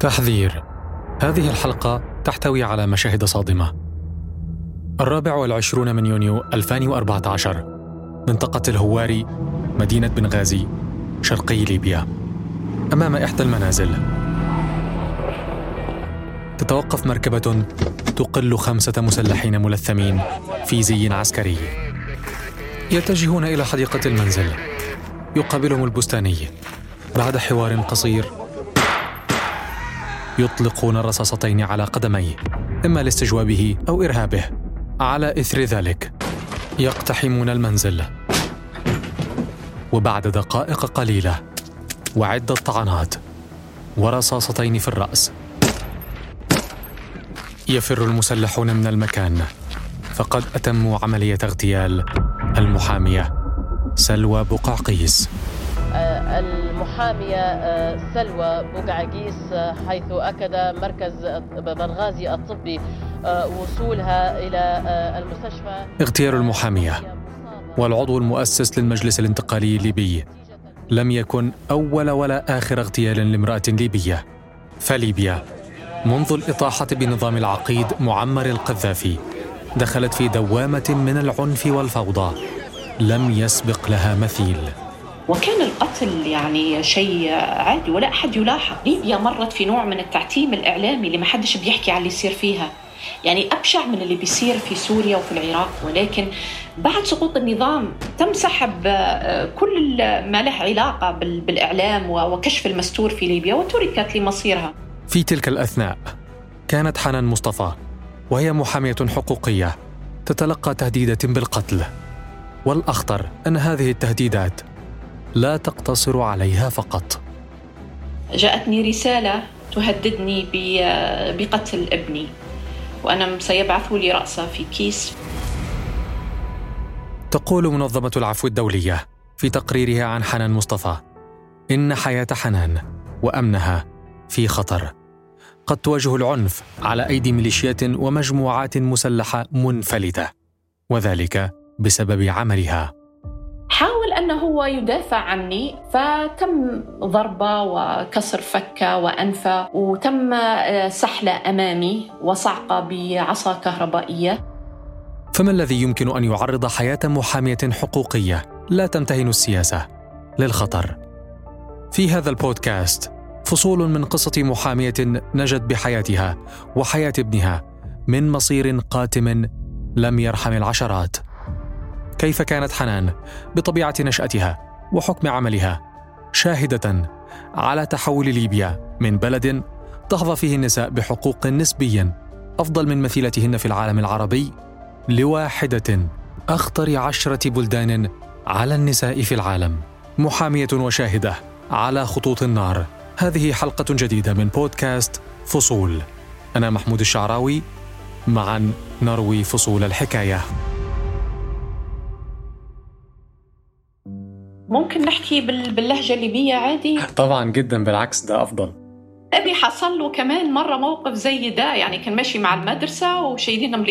تحذير. هذه الحلقة تحتوي على مشاهد صادمة. الرابع والعشرون من يونيو 2014 منطقة الهواري مدينة بنغازي شرقي ليبيا. أمام إحدى المنازل. تتوقف مركبة تقل خمسة مسلحين ملثمين في زي عسكري. يتجهون إلى حديقة المنزل. يقابلهم البستاني. بعد حوار قصير يطلقون الرصاصتين على قدميه إما لاستجوابه أو إرهابه. على إثر ذلك يقتحمون المنزل. وبعد دقائق قليلة وعدة طعنات ورصاصتين في الرأس. يفر المسلحون من المكان فقد أتموا عملية اغتيال المحامية سلوى بقعقيس المحامية آه، سلوى بوقعقيس آه، حيث أكد مركز بنغازي الطبي آه، وصولها إلى المستشفى. اغتيال المحامية والعضو المؤسس للمجلس الانتقالي الليبي. لم يكن أول ولا آخر اغتيال لامرأة ليبية. فليبيا منذ الإطاحة بنظام العقيد معمر القذافي دخلت في دوامة من العنف والفوضى. لم يسبق لها مثيل. وكان القتل يعني شيء عادي ولا أحد يلاحظ. ليبيا مرت في نوع من التعتيم الإعلامي اللي ما حدش بيحكي على اللي يصير فيها. يعني أبشع من اللي بيصير في سوريا وفي العراق ولكن بعد سقوط النظام تم سحب آه، كل ما له علاقة بالإعلام وكشف المستور في ليبيا وتركت لمصيرها. في تلك الأثناء كانت حنان مصطفى وهي محامية حقوقية تتلقى تهديدة بالقتل. والأخطر أن هذه التهديدات لا تقتصر عليها فقط. جاءتني رسالة تهددني بقتل ابني وأنا سيبعثوا لي رأسه في كيس. تقول منظمة العفو الدولية في تقريرها عن حنان مصطفى إن حياة حنان وأمنها في خطر. قد تواجه العنف على أيدي ميليشيات ومجموعات مسلحة منفلتة وذلك بسبب عملها. أنه هو يدافع عني. فتم ضربة وكسر فكة وأنفة وتم آه، سحلة أمامي وصعقة بعصا كهربائية. فما الذي يمكن أن يعرض حياة محامية حقوقية؟ لا تمتهن السياسة. للخطر؟ في هذا البودكاست فصول من قصة محامية نجت بحياتها وحياة ابنها من مصير قاتم لم يرحم العشرات. كيف كانت حنان بطبيعة نشأتها وحكم عملها شاهدة على تحول ليبيا من بلد تحظى فيه النساء بحقوق نسبيا أفضل من مثيلتهن في العالم العربي لواحدة أخطر عشرة بلدان على النساء في العالم. محامية وشاهدة على خطوط النار. هذه حلقة جديدة من بودكاست فصول. أنا محمود الشعراوي معا نروي فصول الحكاية. ممكن نحكي باللهجة الليبية عادي؟ طبعا جدا بالعكس ده أفضل. أبي حصل له كمان مرة موقف زي ده يعني كان ماشي مع المدرسة وشايلينهم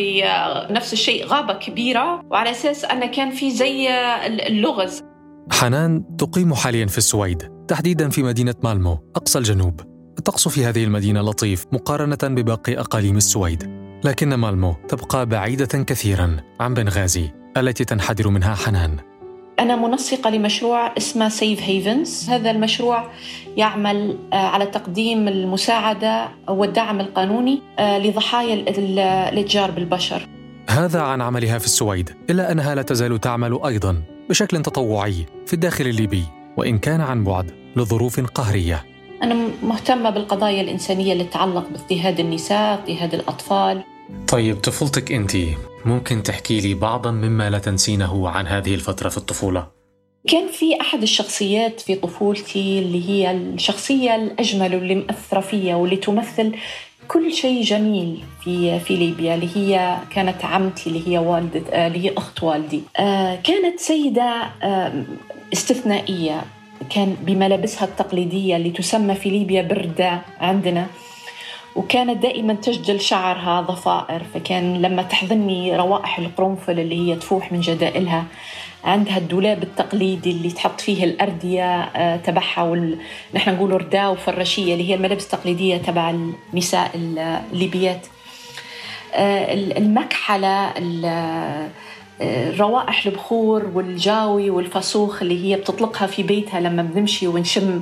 لنفس الشيء غابة كبيرة وعلى أساس أنه كان في زي اللغز. حنان تقيم حاليا في السويد تحديدا في مدينة مالمو أقصى الجنوب. الطقس في هذه المدينة لطيف مقارنة بباقي أقاليم السويد. لكن مالمو تبقى بعيدة كثيرا عن بنغازي التي تنحدر منها حنان. أنا منسقة لمشروع اسمه سيف هيفنز هذا المشروع يعمل آه، على تقديم المساعدة والدعم القانوني آه، لضحايا الإتجار بالبشر. هذا عن عملها في السويد إلا أنها لا تزال تعمل أيضا بشكل تطوعي في الداخل الليبي وإن كان عن بعد لظروف قهرية. أنا مهتمة بالقضايا الإنسانية اللي تتعلق باضطهاد النساء اضطهاد الأطفال. طيب طفولتك أنت ممكن تحكي لي بعضا مما لا تنسينه عن هذه الفترة في الطفولة؟ كان في أحد الشخصيات في طفولتي اللي هي الشخصية الأجمل واللي مأثرة فيا واللي تمثل كل شيء جميل في في ليبيا اللي هي كانت عمتي اللي هي والدة اللي هي أخت والدي آه، كانت سيدة استثنائية كان بملابسها التقليدية اللي تسمى في ليبيا بردة عندنا وكانت دائما تجدل شعرها ضفائر فكان لما تحضني روائح القرنفل اللي هي تفوح من جدائلها عندها الدولاب التقليدي اللي تحط فيه الأردية آه، تبعها وال... نقول رداء وفرشية اللي هي الملابس التقليدية تبع النساء الليبيات. آه، المكحلة آه، روائح البخور والجاوي والفسوخ اللي هي بتطلقها في بيتها لما بنمشي ونشم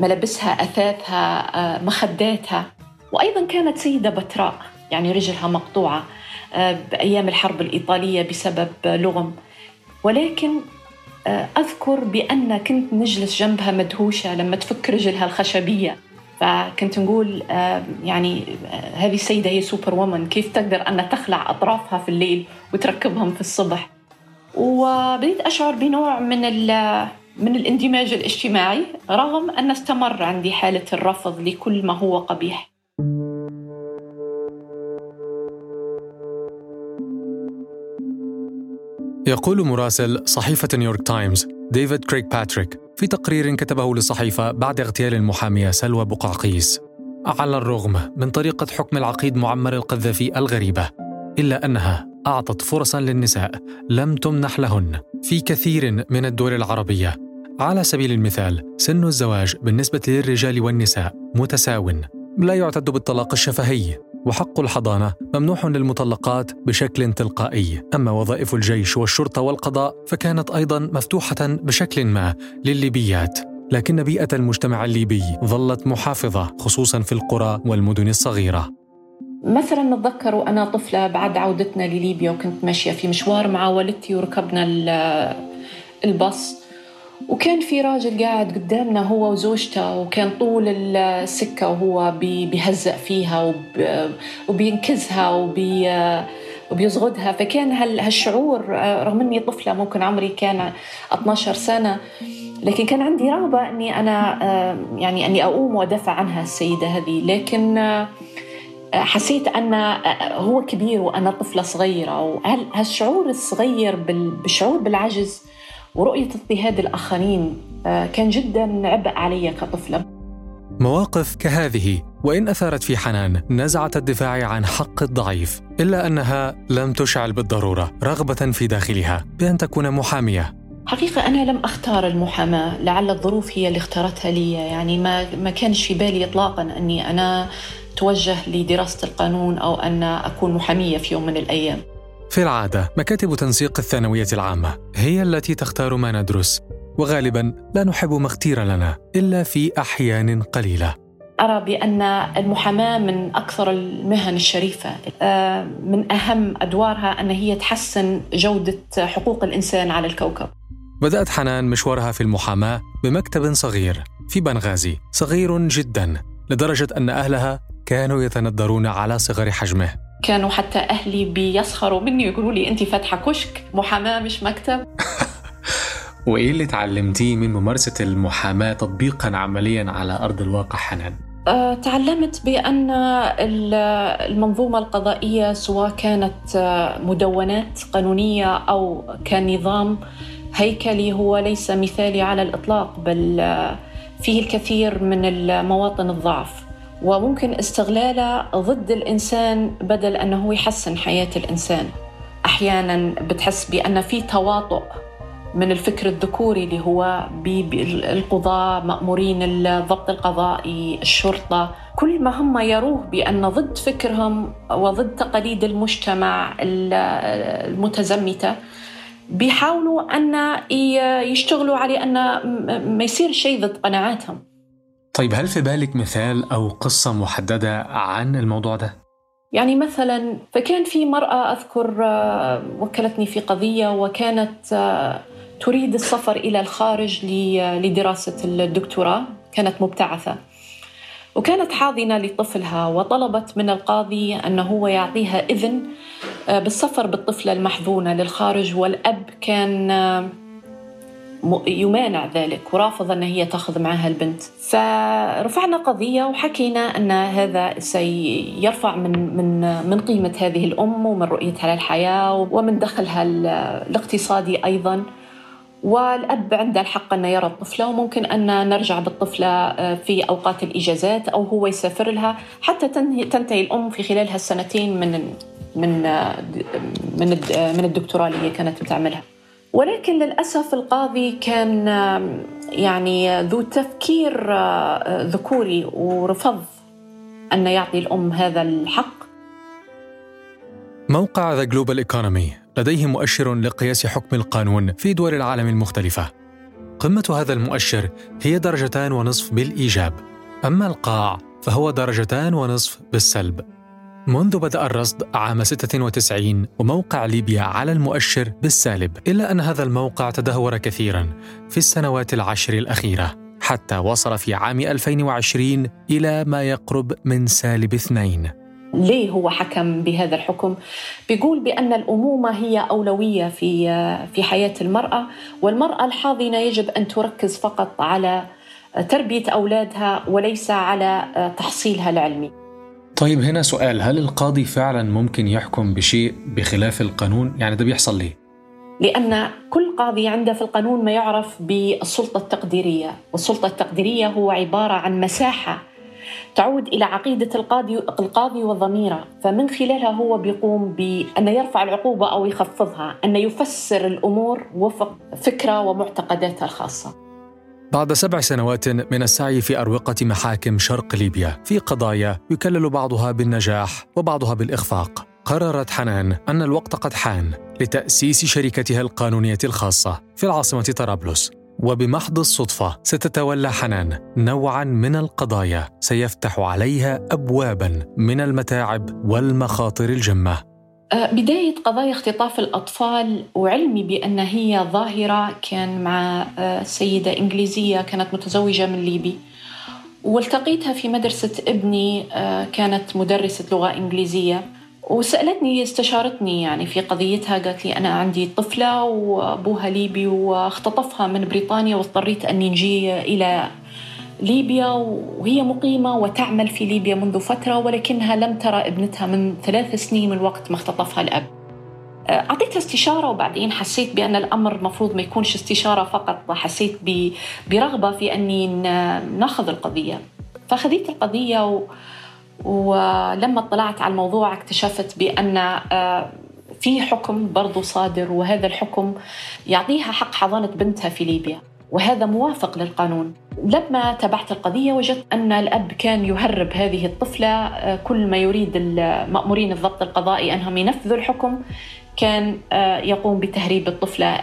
ملابسها أثاثها مخداتها. وأيضا كانت سيدة بتراء يعني رجلها مقطوعة آه، بأيام الحرب الإيطالية بسبب لغم. ولكن آه، أذكر بأن كنت نجلس جنبها مدهوشة لما تفك رجلها الخشبية. فكنت نقول آه، يعني هذه السيدة هي سوبر وومن كيف تقدر أن تخلع أطرافها في الليل وتركبهم في الصبح؟ وبديت أشعر بنوع من من الاندماج الاجتماعي رغم أن استمر عندي حالة الرفض لكل ما هو قبيح. يقول مراسل صحيفة نيويورك تايمز ديفيد كيركباتريك في تقرير كتبه للصحيفة بعد اغتيال المحامية سلوى بوقعيقيص على الرغم من طريقة حكم العقيد معمر القذافي الغريبة إلا أنها أعطت فرصا للنساء لم تمنح لهن. في كثير من الدول العربية على سبيل المثال سن الزواج بالنسبة للرجال والنساء متساو. لا يعتد بالطلاق الشفهي وحق الحضانة ممنوح للمطلقات بشكل تلقائي. أما وظائف الجيش والشرطة والقضاء فكانت أيضا مفتوحة بشكل ما للليبيات. لكن بيئة المجتمع الليبي ظلت محافظة خصوصا في القرى والمدن الصغيرة. مثلا نتذكر وأنا طفلة بعد عودتنا لليبيا وكنت ماشية في مشوار مع والدتي وركبنا الباص. وكان في راجل قاعد قدامنا هو وزوجته وكان طول السكة وهو بيهزأ فيها وبينكزها وبي وبيزغدها فكان هالشعور رغم إني طفلة ممكن عمري كان 12 سنة لكن كان عندي رغبة إني أنا يعني إني أقوم وأدافع عنها السيدة هذه. لكن حسيت أن هو كبير وأنا طفلة صغيرة وهالشعور الصغير بالشعور بالعجز ورؤية اضطهاد الآخرين آه، كان جدا عبء علي كطفلة. مواقف كهذه وإن أثارت في حنان نزعة الدفاع عن حق الضعيف إلا أنها لم تشعل بالضرورة رغبة في داخلها بأن تكون محامية. حقيقة أنا لم أختار المحاماة لعل الظروف هي اللي اختارتها لي يعني ما, ما كانش في بالي إطلاقا أني أنا توجه لدراسة القانون أو أن أكون محامية في يوم من الأيام. في العادة مكاتب تنسيق الثانوية العامة هي التي تختار ما ندرس وغالبا لا نحب ما اختير لنا إلا في أحيان قليلة. أرى بأن المحاماة من أكثر المهن الشريفة. آه، من أهم أدوارها أن هي تحسن جودة حقوق الإنسان على الكوكب. بدأت حنان مشوارها في المحاماة بمكتب صغير في بنغازي صغير جدا لدرجة أن أهلها كانوا يتندرون على صغر حجمه. كانوا حتى أهلي بيسخروا مني ويقولوا لي أنت فاتحة كشك محاماة مش مكتب. وإيه اللي تعلمتيه من ممارسة المحاماة تطبيقا عمليا على أرض الواقع حنان؟ أه، تعلمت بأن المنظومة القضائية سواء كانت أه، مدونات قانونية أو كنظام هيكلي هو ليس مثالي على الإطلاق بل أه، فيه الكثير من المواطن الضعف. وممكن استغلاله ضد الإنسان بدل أنه يحسن حياة الإنسان. أحيانا بتحس بأن في تواطؤ من الفكر الذكوري اللي هو القضاة مأمورين الضبط القضائي الشرطة. كل ما هم يروه بأن ضد فكرهم وضد تقاليد المجتمع المتزمتة بيحاولوا أن يشتغلوا على أن ما يصير شيء ضد قناعاتهم. طيب هل في بالك مثال أو قصة محددة عن الموضوع ده؟ يعني مثلا فكان في مرأة أذكر آه، وكلتني في قضية وكانت آه، تريد السفر إلى الخارج لدراسة الدكتوراه كانت مبتعثة وكانت حاضنة لطفلها وطلبت من القاضي أنه هو يعطيها إذن آه، بالسفر بالطفلة المحظونة للخارج والأب كان يمانع ذلك ورافض أن هي تأخذ معها البنت. فرفعنا قضية وحكينا أن هذا سيرفع من, من, من قيمة هذه الأم ومن رؤيتها للحياة ومن دخلها الاقتصادي أيضا. والأب عنده الحق أن يرى الطفلة وممكن أن نرجع بالطفلة آه، في أوقات الإجازات أو هو يسافر لها. حتى تنتهي الأم في خلال هالسنتين من من من من الدكتوراه اللي هي كانت بتعملها. ولكن للأسف القاضي كان يعني ذو تفكير ذكوري ورفض أن يعطي الأم هذا الحق. موقع ذا جلوبال ايكونومي لديه مؤشر لقياس حكم القانون في دول العالم المختلفة. قمة هذا المؤشر هي درجتان ونصف بالإيجاب. أما القاع فهو درجتان ونصف بالسلب. منذ بدأ الرصد عام 96 وموقع ليبيا على المؤشر بالسالب إلا أن هذا الموقع تدهور كثيرا في السنوات العشر الأخيرة حتى وصل في عام 2020 إلى ما يقرب من سالب اثنين. ليه هو حكم بهذا الحكم؟ بيقول بأن الأمومة هي أولوية في في حياة المرأة والمرأة الحاضنة يجب أن تركز فقط على تربية أولادها وليس على تحصيلها العلمي. طيب هنا سؤال هل القاضي فعلا ممكن يحكم بشيء بخلاف القانون؟ يعني ده بيحصل ليه؟ لأن كل قاضي عنده في القانون ما يعرف بالسلطة التقديرية والسلطة التقديرية هو عبارة عن مساحة تعود إلى عقيدة القاضي القاضي وضميره فمن خلالها هو بيقوم بأن يرفع العقوبة أو يخفضها أن يفسر الأمور وفق فكرة ومعتقداتها الخاصة بعد سبع سنوات من السعي في أروقة محاكم شرق ليبيا في قضايا يكلل بعضها بالنجاح وبعضها بالإخفاق. قررت حنان أن الوقت قد حان لتأسيس شركتها القانونية الخاصة في العاصمة طرابلس. وبمحض الصدفة ستتولى حنان نوعا من القضايا سيفتح عليها أبوابا من المتاعب والمخاطر الجمة. أه، بداية قضايا اختطاف الأطفال وعلمي بأن هي ظاهرة كان مع أه، سيدة إنجليزية كانت متزوجة من ليبي. والتقيتها في مدرسة ابني أه، كانت مدرسة لغة إنجليزية. وسألتني استشارتني يعني في قضيتها قالت لي أنا عندي طفلة وأبوها ليبي واختطفها من بريطانيا واضطريت أني نجي إلى ليبيا وهي مقيمة وتعمل في ليبيا منذ فترة ولكنها لم ترى ابنتها من ثلاث سنين من وقت ما اختطفها الأب. أعطيتها استشارة وبعدين حسيت بأن الأمر المفروض ما يكونش استشارة فقط حسيت برغبة في أني ناخذ القضية. فأخذت القضية و ولما اطلعت على الموضوع اكتشفت بأن آه، في حكم برضو صادر وهذا الحكم يعطيها حق حضانة بنتها في ليبيا وهذا موافق للقانون. لما تابعت القضية وجدت أن الأب كان يهرب هذه الطفلة آه، كل ما يريد المأمورين الضبط القضائي أنهم ينفذوا الحكم كان آه، يقوم بتهريب الطفلة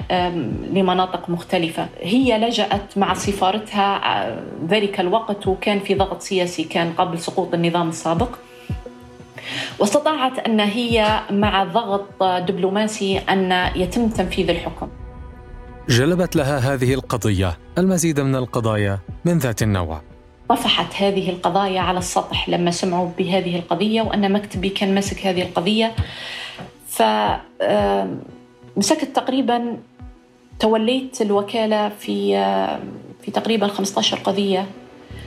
لمناطق مختلفة. هي لجأت مع سفارتها آه، ذلك الوقت وكان في ضغط سياسي كان قبل سقوط النظام السابق. واستطاعت أن هي مع ضغط دبلوماسي أن يتم تنفيذ الحكم. جلبت لها هذه القضية المزيد من القضايا من ذات النوع. طفحت هذه القضايا على السطح لما سمعوا بهذه القضية وأن مكتبي كان ماسك هذه القضية. فمسكت تقريبا توليت الوكالة في في تقريبا 15 قضية.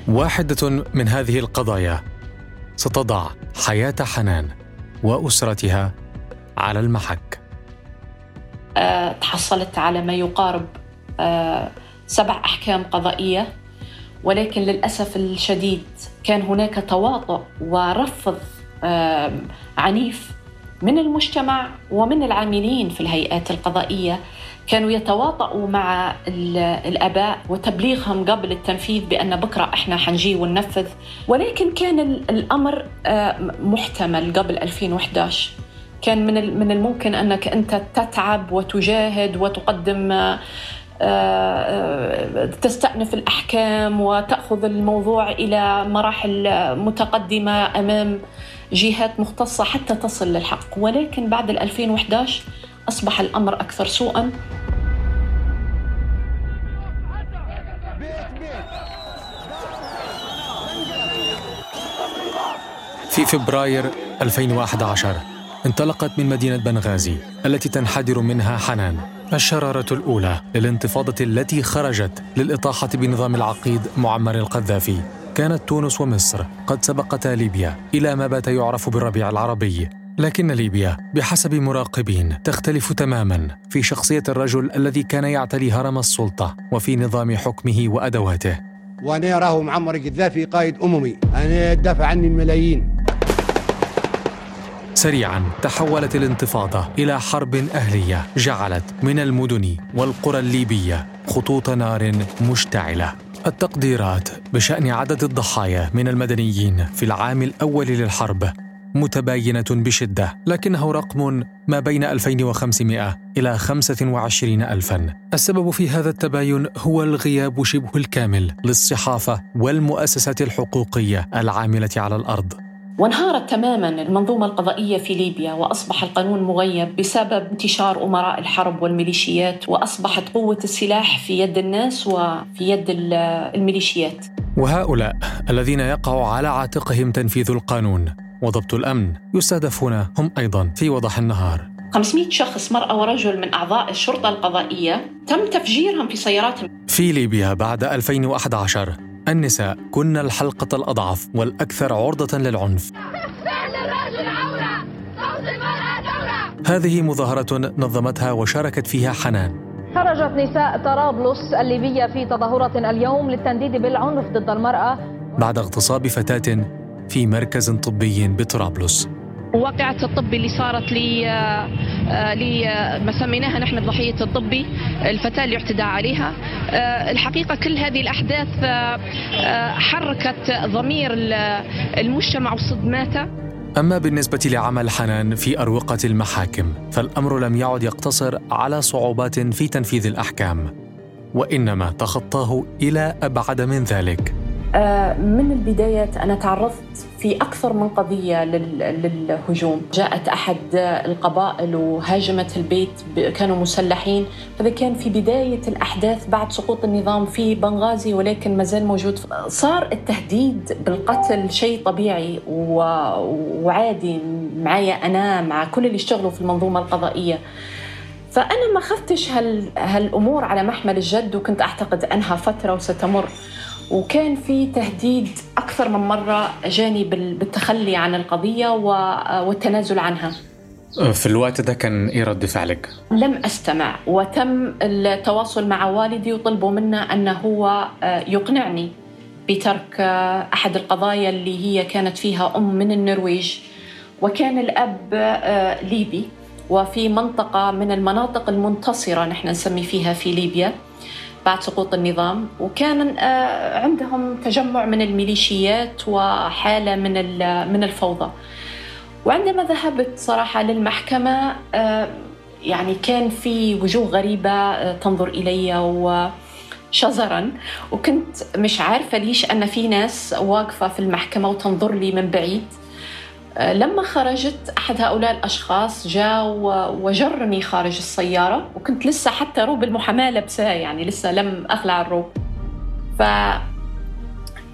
واحدة من هذه القضايا ستضع حياة حنان وأسرتها على المحك. تحصلت على ما يقارب أه، سبع أحكام قضائية. ولكن للأسف الشديد كان هناك تواطؤ ورفض عنيف من المجتمع ومن العاملين في الهيئات القضائية. كانوا يتواطؤوا مع الآباء وتبليغهم قبل التنفيذ بأن بكرة إحنا حنجي وننفذ. ولكن كان الأمر آه، محتمل قبل 2011 كان من من الممكن أنك أنت تتعب وتجاهد وتقدم آه، آه، تستأنف الأحكام وتأخذ الموضوع إلى مراحل متقدمة أمام جهات مختصة حتى تصل للحق. ولكن بعد 2011 أصبح الأمر أكثر سوءا. في فبراير 2011 انطلقت من مدينة بنغازي التي تنحدر منها حنان. الشرارة الأولى للانتفاضة التي خرجت للإطاحة بنظام العقيد معمر القذافي. كانت تونس ومصر قد سبقتا ليبيا إلى ما بات يعرف بالربيع العربي. لكن ليبيا بحسب مراقبين تختلف تماما في شخصية الرجل الذي كان يعتلي هرم السلطة وفي نظام حكمه وأدواته. وأنا أراه معمر القذافي قائد أممي. أنا دافع عني الملايين. سريعا تحولت الانتفاضة إلى حرب أهلية جعلت من المدن والقرى الليبية خطوط نار مشتعلة. التقديرات بشأن عدد الضحايا من المدنيين في العام الأول للحرب متباينة بشدة لكنه رقم ما بين 2500 إلى 25 ألفا. السبب في هذا التباين هو الغياب شبه الكامل للصحافة والمؤسسات الحقوقية العاملة على الأرض. وانهارت تماما المنظومة القضائية في ليبيا وأصبح القانون مغيب بسبب انتشار أمراء الحرب والميليشيات وأصبحت قوة السلاح في يد الناس وفي يد الميليشيات. وهؤلاء الذين يقع على عاتقهم تنفيذ القانون وضبط الأمن يستهدفون هم أيضا في وضح النهار. 500 شخص مرأة ورجل من أعضاء الشرطة القضائية تم تفجيرهم في سياراتهم في ليبيا بعد 2011 النساء كن الحلقة الأضعف والأكثر عرضة للعنف. هذه مظاهرة نظمتها وشاركت فيها حنان. خرجت نساء طرابلس الليبية في تظاهرة اليوم للتنديد بالعنف ضد المرأة. بعد اغتصاب فتاة في مركز طبي بطرابلس. واقعة الطب اللي صارت لي لي ما سميناها نحن الضحية الطبي الفتاة اللي اعتدى عليها. الحقيقة كل هذه الأحداث حركت ضمير المجتمع وصدماته أما بالنسبة لعمل حنان في أروقة المحاكم فالأمر لم يعد يقتصر على صعوبات في تنفيذ الأحكام وإنما تخطاه إلى أبعد من ذلك. من البداية أنا تعرضت في أكثر من قضية للهجوم. جاءت أحد القبائل وهاجمت البيت كانوا مسلحين. هذا كان في بداية الأحداث بعد سقوط النظام في بنغازي ولكن ما زال موجود. صار التهديد بالقتل شيء طبيعي وعادي معايا أنا مع كل اللي يشتغلوا في المنظومة القضائية. فأنا ما خفتش هال هالأمور على محمل الجد وكنت أعتقد أنها فترة وستمر. وكان في تهديد أكثر من مرة جاني بالتخلي عن القضية والتنازل عنها في الوقت ده كان إيه رد فعلك؟ لم أستمع وتم التواصل مع والدي وطلبوا منه أنه هو يقنعني بترك أحد القضايا اللي هي كانت فيها أم من النرويج وكان الأب ليبي وفي منطقة من المناطق المنتصرة نحن نسمي فيها في ليبيا بعد سقوط النظام وكان عندهم تجمع من الميليشيات وحالة من من الفوضى. وعندما ذهبت صراحة للمحكمة يعني كان في وجوه غريبة تنظر إلي وشزرا. وكنت مش عارفة ليش أن في ناس واقفة في المحكمة وتنظر لي من بعيد. لما خرجت أحد هؤلاء الأشخاص جاء وجرني خارج السيارة وكنت لسه حتى روب المحاماة لابساه يعني لسه لم أخلع الروب. ف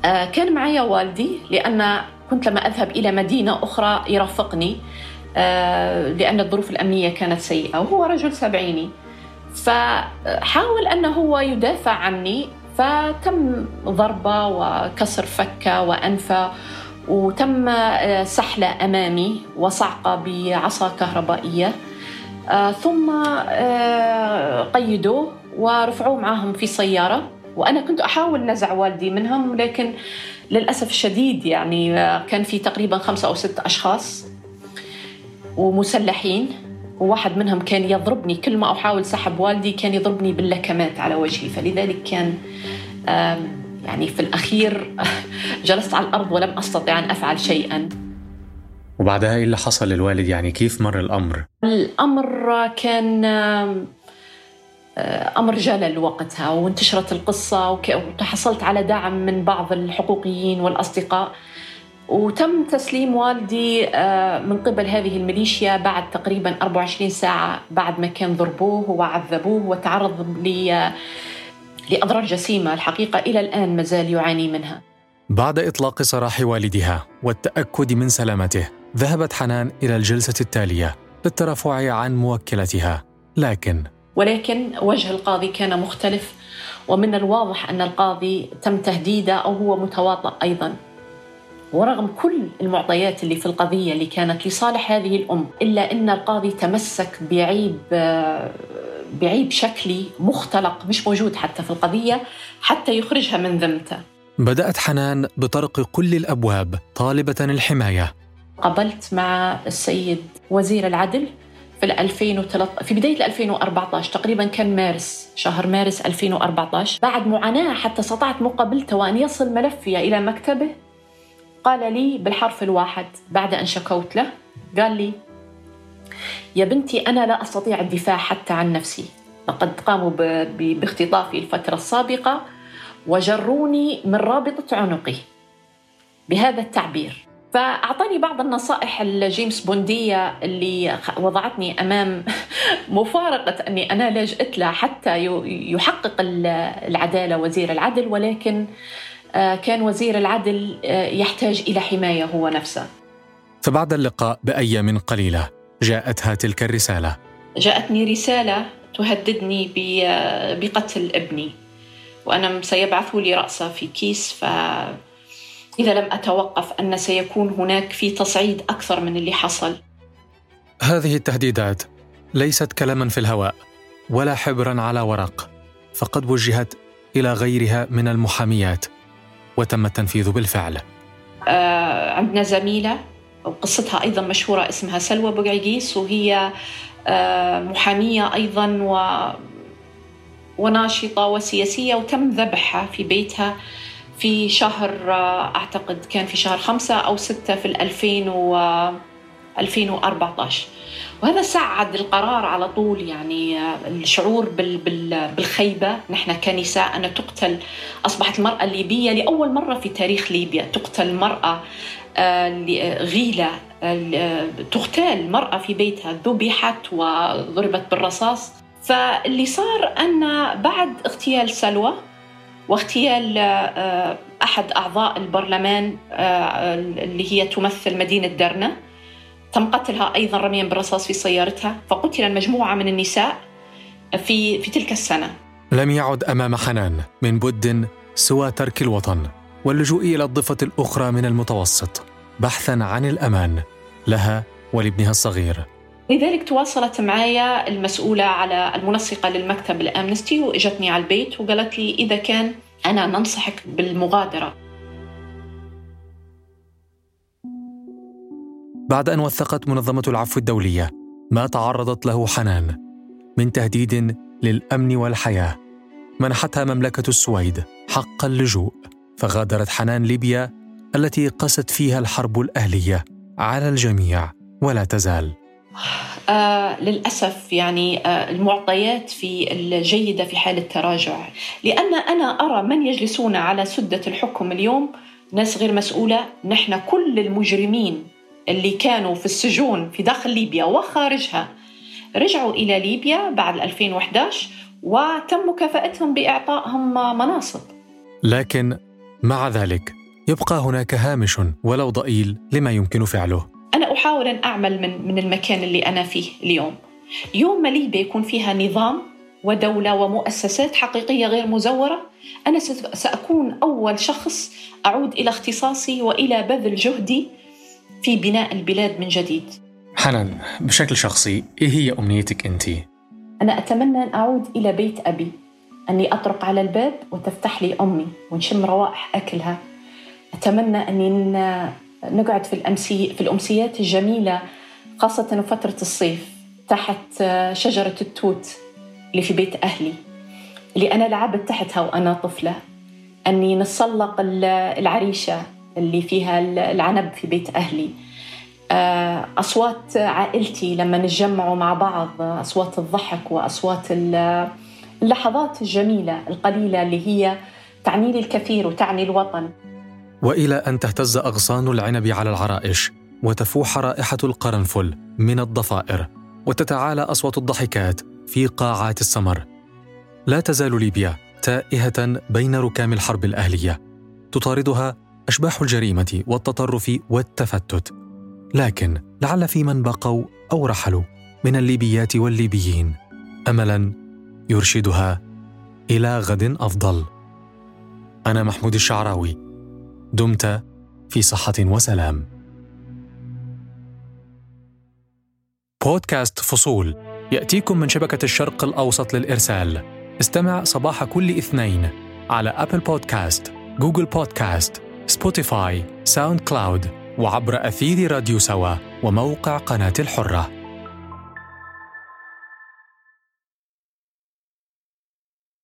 كان معي والدي لأن كنت لما أذهب إلى مدينة أخرى يرافقني لأن الظروف الأمنية كانت سيئة وهو رجل سبعيني. فحاول أنه هو يدافع عني فتم ضربة وكسر فكة وأنفه وتم سحلة أمامي وصعقة بعصا كهربائية. ثم قيدوه ورفعوه معهم في سيارة. وأنا كنت أحاول نزع والدي منهم لكن للأسف الشديد يعني كان في تقريبا خمسة أو ست أشخاص ومسلحين. وواحد منهم كان يضربني كل ما أحاول سحب والدي كان يضربني باللكمات على وجهي. فلذلك كان يعني في الأخير جلست على الأرض ولم أستطع أن أفعل شيئا. وبعدها إيه اللي حصل للوالد؟ يعني كيف مر الأمر؟ الأمر كان أمر جلل وقتها وانتشرت القصة وتحصلت على دعم من بعض الحقوقيين والأصدقاء. وتم تسليم والدي من قبل هذه الميليشيا بعد تقريبا 24 ساعة بعد ما كان ضربوه وعذبوه وتعرض لي لأضرار جسيمة. الحقيقة إلى الآن مازال يعاني منها. بعد إطلاق سراح والدها والتأكد من سلامته ذهبت حنان إلى الجلسة التالية للترفع عن موكلتها. لكن ولكن وجه القاضي كان مختلف ومن الواضح أن القاضي تم تهديده أو هو متواطئ أيضا. ورغم كل المعطيات اللي في القضية اللي كانت لصالح هذه الأم إلا أن القاضي تمسك بعيب بعيب شكلي مختلق مش موجود حتى في القضية حتى يخرجها من ذمته. بدأت حنان بطرق كل الأبواب طالبة الحماية. قابلت مع السيد وزير العدل في 2013 في بداية 2014 تقريبا كان مارس شهر مارس 2014 بعد معاناة حتى استطعت مقابلته وأن يصل ملفي إلى مكتبه. قال لي بالحرف الواحد بعد أن شكوت له قال لي يا بنتي أنا لا أستطيع الدفاع حتى عن نفسي. لقد قاموا باختطافي الفترة السابقة وجروني من رابطة عنقي بهذا التعبير. فأعطاني بعض النصائح الجيمس بوندية اللي وضعتني أمام مفارقة أني أنا لجأت له حتى يحقق العدالة وزير العدل ولكن آه، كان وزير العدل آه، يحتاج إلى حماية هو نفسه. فبعد اللقاء بأيام قليلة جاءتها تلك الرسالة. جاءتني رسالة تهددني بقتل ابني وأنا سيبعثوا لي رأسه في كيس ف إذا لم أتوقف أن سيكون هناك في تصعيد أكثر من اللي حصل. هذه التهديدات ليست كلاما في الهواء ولا حبرا على ورق فقد وجهت إلى غيرها من المحاميات وتم التنفيذ بالفعل. آه عندنا زميلة وقصتها أيضا مشهورة اسمها سلوى بقعقيس وهي آه محامية أيضا و وناشطة وسياسية وتم ذبحها في بيتها في شهر آه، أعتقد كان في شهر خمسة أو ستة في 2000 و 2014 وهذا ساعد القرار على طول يعني آه، الشعور بالخيبة. نحن كنساء أن تقتل أصبحت المرأة الليبية لأول مرة في تاريخ ليبيا. تقتل آه، غيلة تغتال مرأة في بيتها ذبحت وضربت بالرصاص. فاللي صار أن بعد اغتيال سلوى واغتيال آه، أحد أعضاء البرلمان آه، اللي هي تمثل مدينة درنة تم قتلها أيضا رميا بالرصاص في سيارتها. فقتل مجموعة من النساء في, في تلك السنة. لم يعد أمام حنان من بد سوى ترك الوطن. واللجوء إلى الضفة الأخرى من المتوسط بحثا عن الأمان لها ولابنها الصغير. لذلك تواصلت معي المسؤولة على المنسقة للمكتب الأمنستي وإجتني على البيت وقالت لي إذا كان أنا ننصحك بالمغادرة. بعد أن وثقت منظمة العفو الدولية ما تعرضت له حنان من تهديد للأمن والحياة. منحتها مملكة السويد حق اللجوء. فغادرت حنان ليبيا التي قست فيها الحرب الأهلية على الجميع ولا تزال. آه للأسف يعني آه المعطيات في الجيدة في حال التراجع. لأن أنا أرى من يجلسون على سدة الحكم اليوم ناس غير مسؤولة نحن كل المجرمين اللي كانوا في السجون في داخل ليبيا وخارجها. رجعوا إلى ليبيا بعد 2011 وتم مكافأتهم بإعطائهم مناصب. لكن مع ذلك يبقى هناك هامش ولو ضئيل لما يمكن فعله. أنا أحاول أن أعمل من, من المكان اللي أنا فيه اليوم. يوم ما ليبيا يكون فيها نظام ودولة ومؤسسات حقيقية غير مزورة أنا سأكون أول شخص أعود إلى اختصاصي وإلى بذل جهدي في بناء البلاد من جديد. حنان بشكل شخصي إيه هي أمنيتك أنت؟ أنا أتمنى أن أعود إلى بيت أبي. أني أطرق على الباب وتفتح لي أمي ونشم روائح أكلها. أتمنى أني نقعد في الأمسي في الأمسيات الجميلة خاصة فترة الصيف تحت شجرة التوت اللي في بيت أهلي. اللي أنا لعبت تحتها وأنا طفلة. أني نتسلق العريشة اللي فيها العنب في بيت أهلي. أصوات عائلتي لما نتجمعوا مع بعض أصوات الضحك وأصوات اللحظات الجميلة القليلة اللي هي تعني لي الكثير وتعني الوطن. وإلى أن تهتز أغصان العنب على العرائش وتفوح رائحة القرنفل من الضفائر وتتعالى أصوات الضحكات في قاعات السمر. لا تزال ليبيا تائهة بين ركام الحرب الأهلية. تطاردها أشباح الجريمة والتطرف والتفتت. لكن لعل في من بقوا أو رحلوا من الليبيات والليبيين املا يرشدها إلى غد أفضل أنا محمود الشعراوي دمت في صحة وسلام. بودكاست فصول يأتيكم من شبكة الشرق الأوسط للإرسال. استمع صباح كل اثنين على أبل بودكاست، جوجل بودكاست، سبوتيفاي، ساوند كلاود، وعبر أثير راديو سوا وموقع قناة الحرة